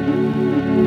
Música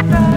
Thank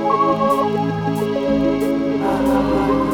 Thank you.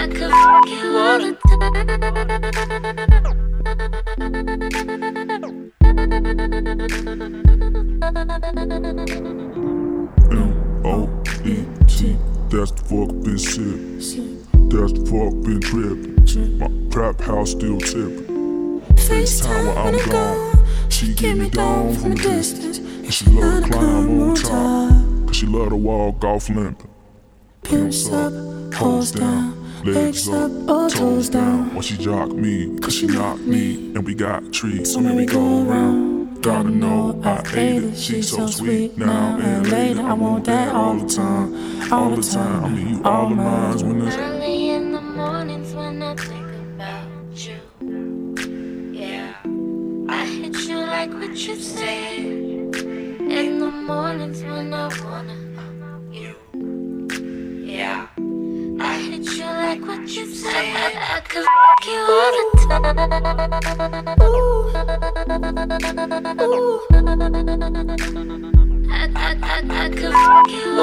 I, could fuck you all the M-O-E-T, that's the fuck been sippin'. That's the fuck been trippin'. My trap house still tippin'. FaceTime while I'm gone. She get me down from a distance. And she love to climb on top. Cause she love to walk off limpin'. Pimps up, hoes down, legs up, all toes down. When she jock me, cause she knock me. And we got trees, so we go around. Gotta know I ate it. She's so sweet now and later. I want that all the time, all the time. I mean, you all of mine when it's I, I, I, I could fuck you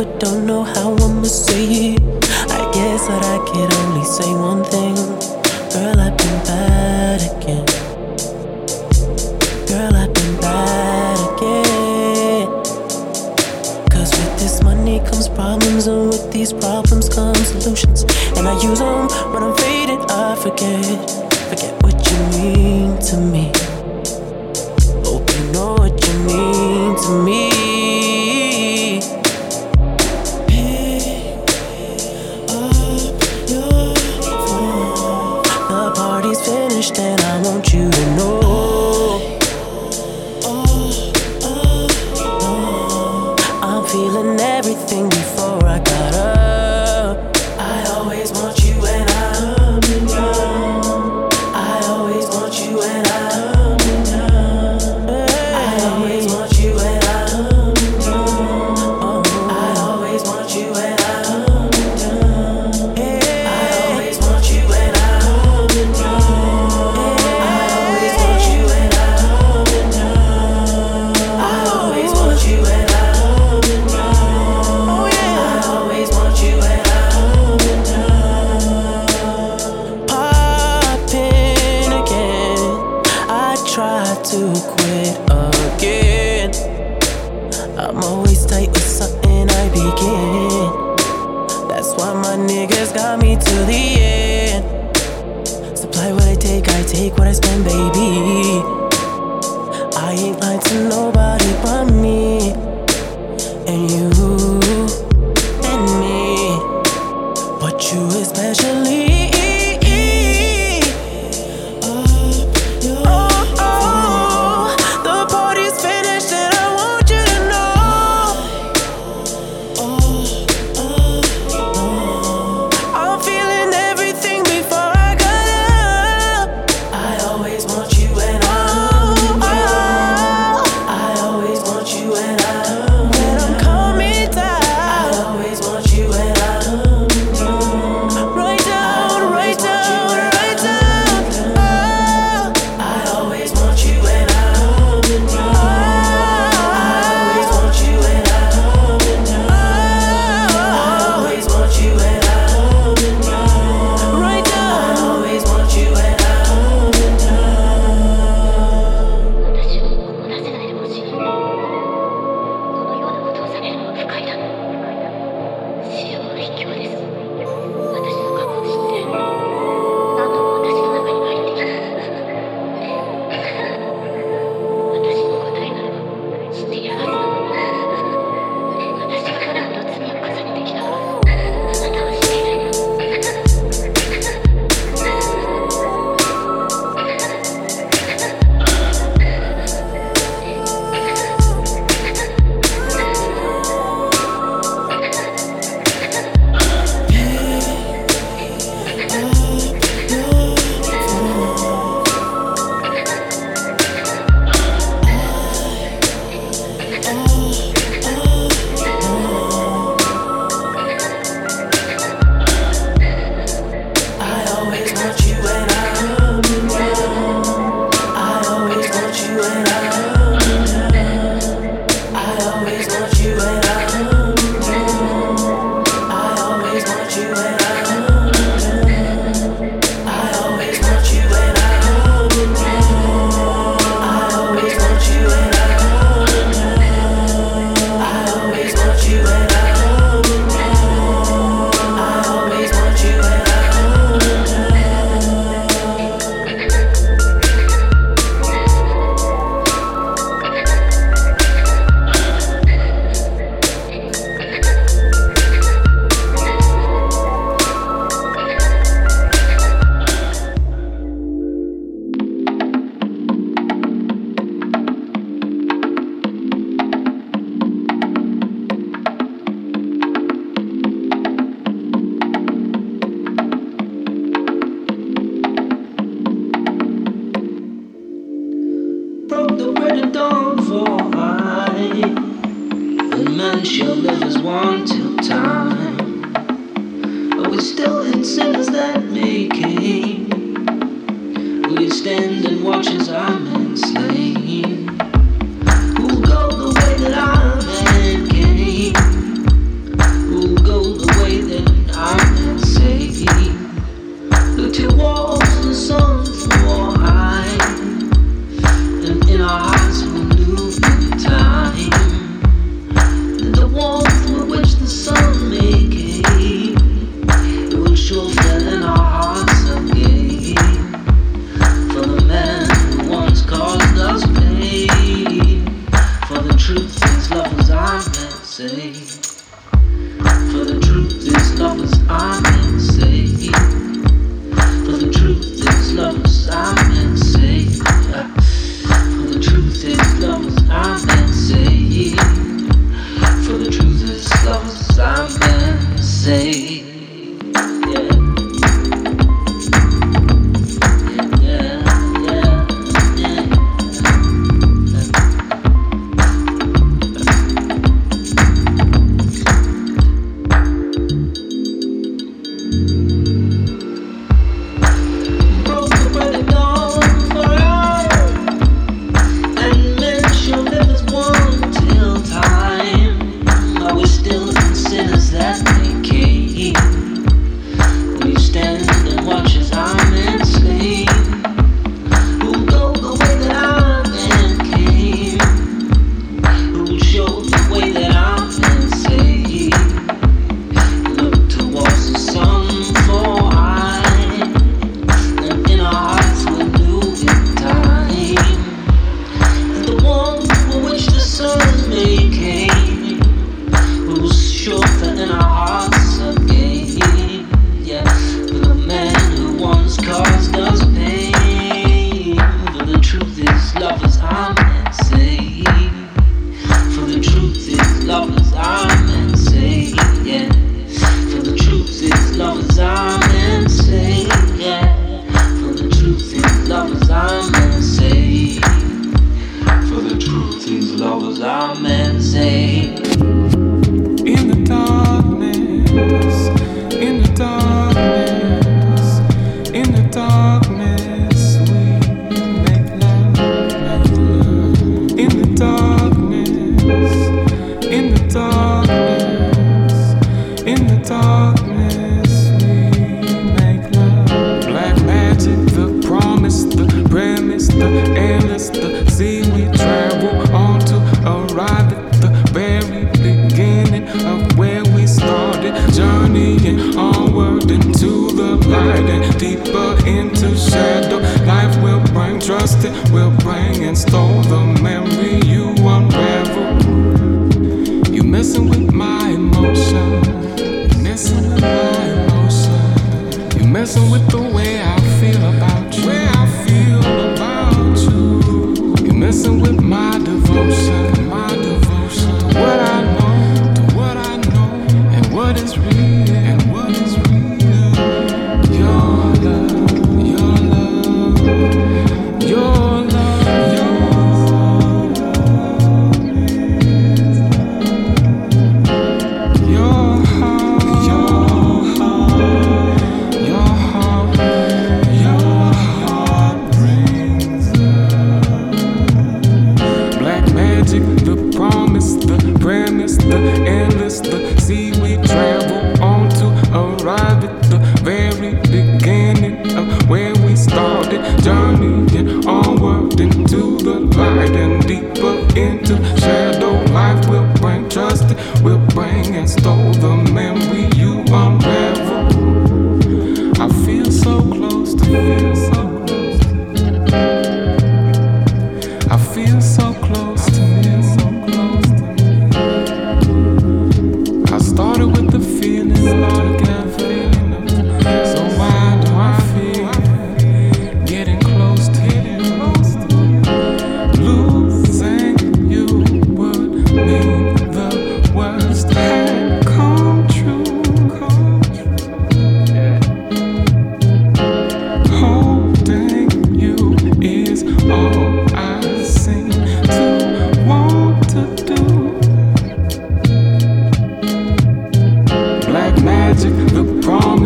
but don't know how I'ma say it. I guess that I could only say one thing. Girl, I've been bad again. Girl, I've been bad again. Cause with this money comes problems, and with these problems come solutions. And I use them when I'm faded, I forget. Forget what you mean to me. Hope you know what you mean to me.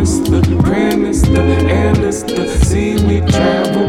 canister, canister, the See me travel.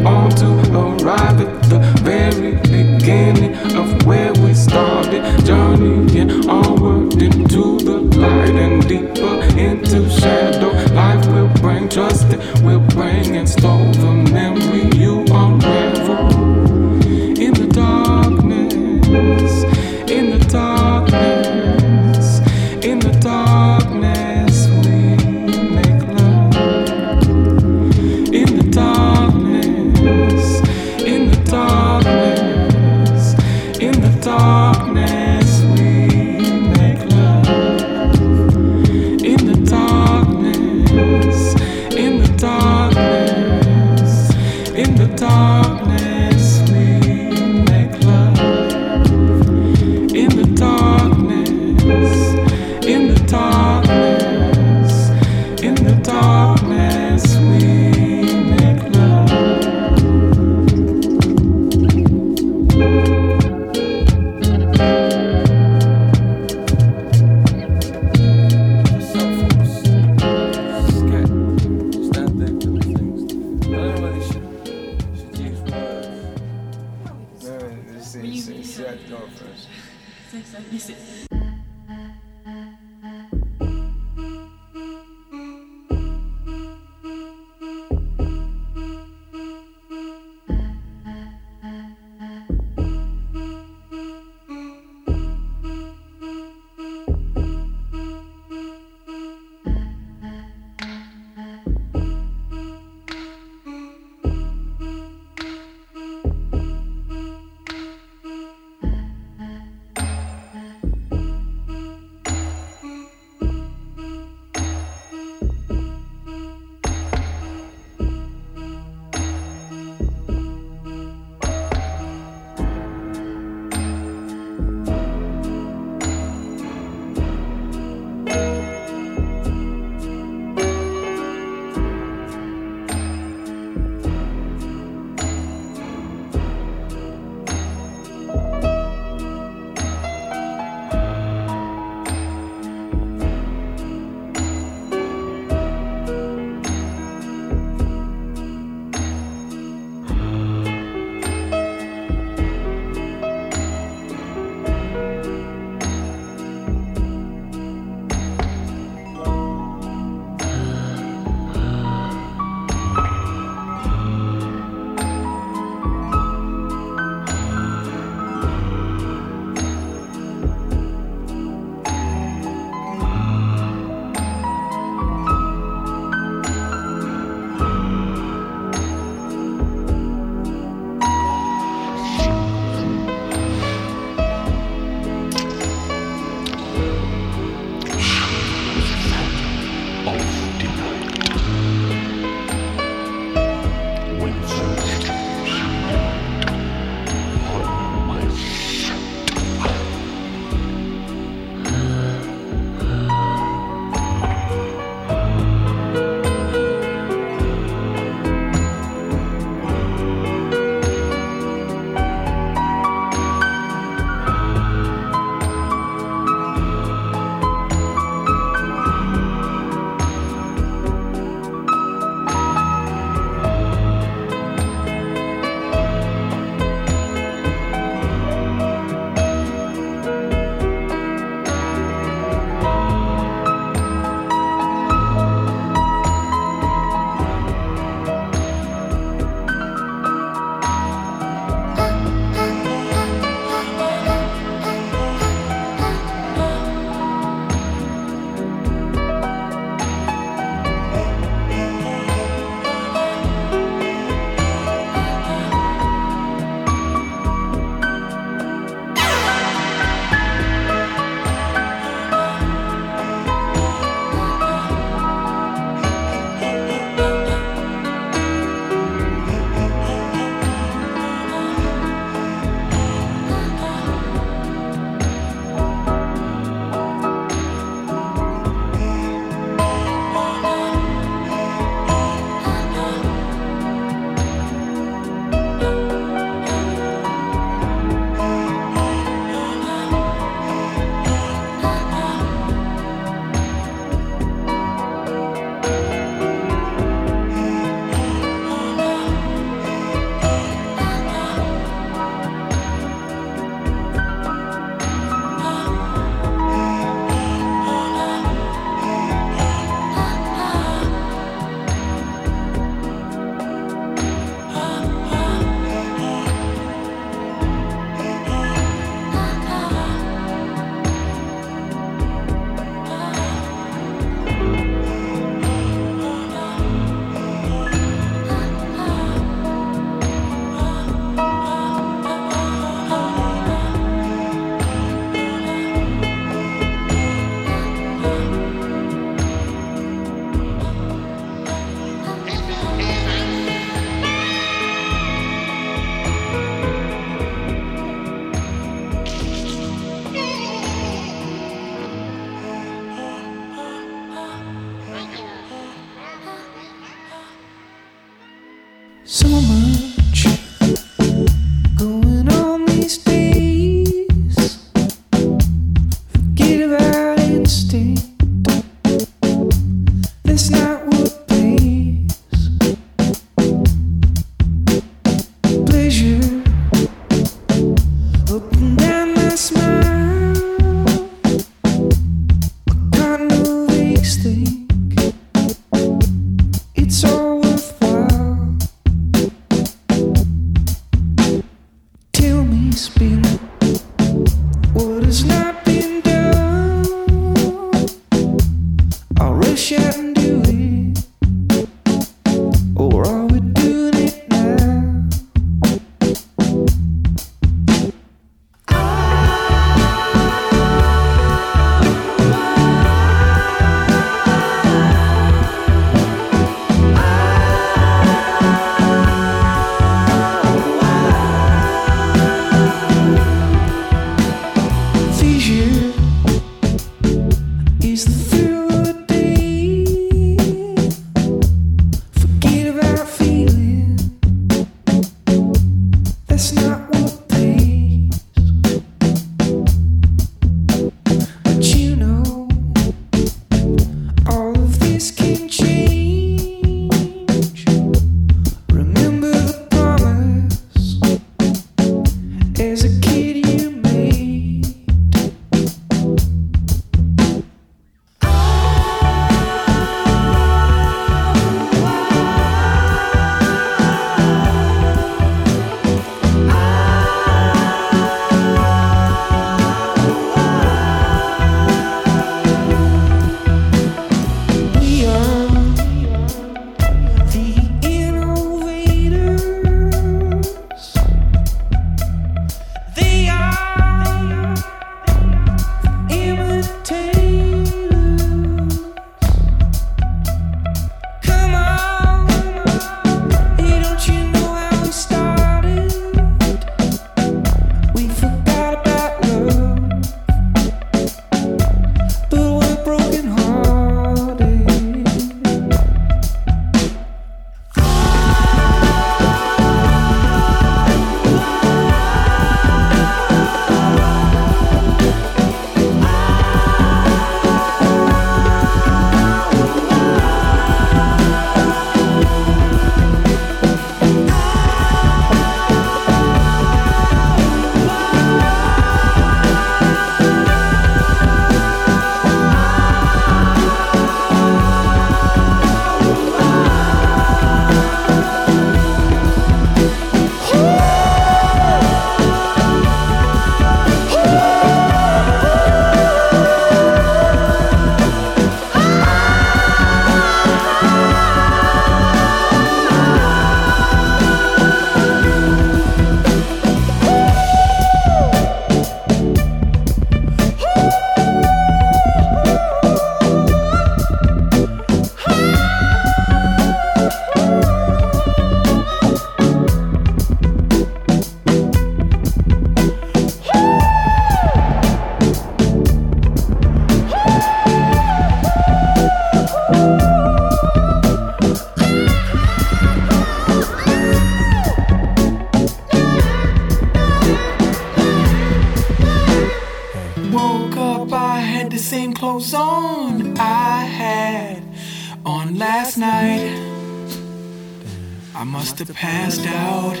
I must have passed out.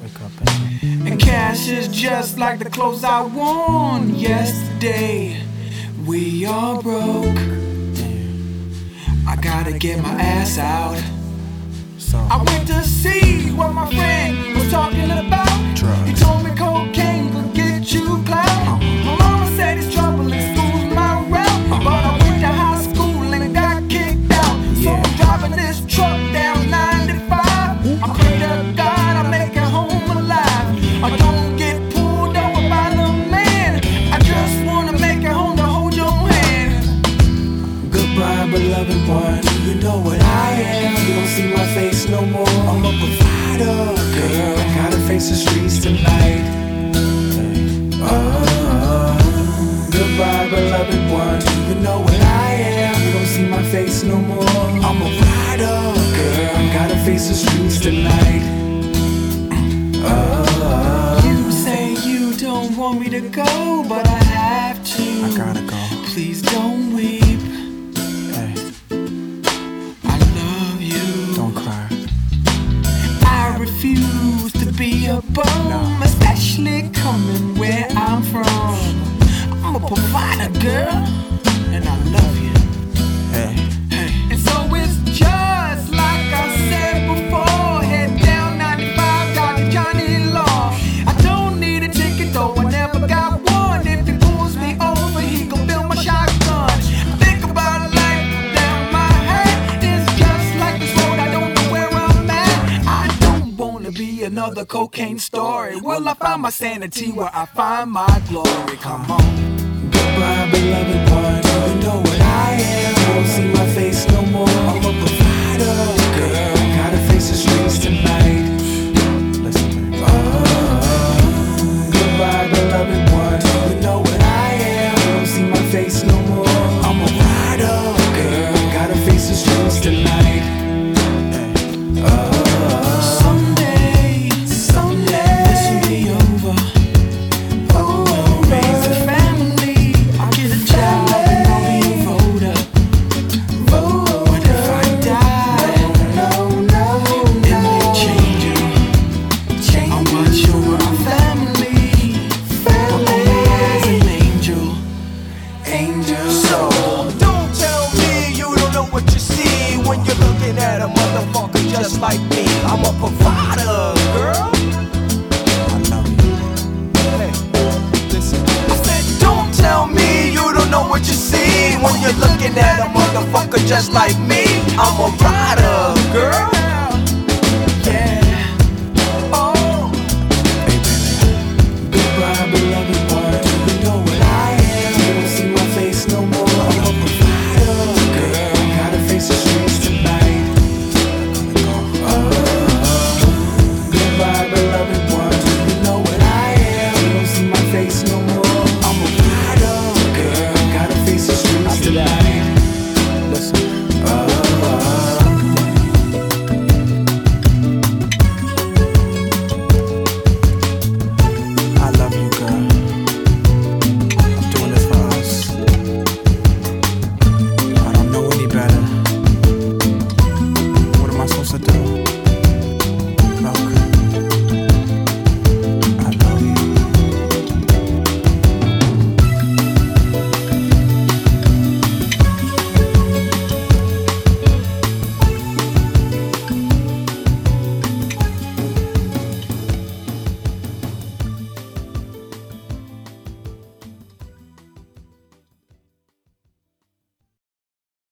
Wake up and And cash is just like the clothes I worn yesterday. We all broke. I gotta get my ass out. so I went to see what my friend was talking about. He told me Face the streets tonight. Oh, goodbye, beloved one. You know what I am. You don't see my face no more. I'm a rider, girl. Gotta face the streets tonight. Oh, You say you don't want me to go, but girl, and I love you. Hey. Hey. And so it's just like I said before. Head down 95, Dr. Johnny Law. I don't need a ticket, though I never got one. If he pulls me over, he gon' build my shotgun. Think about life down my head. It's just like this road, I don't know where I'm at. I don't wanna be another cocaine story. Will I find my sanity where I find my glory? Come on. Goodbye, beloved one. You know what I am. Don't see my face no more. I'm a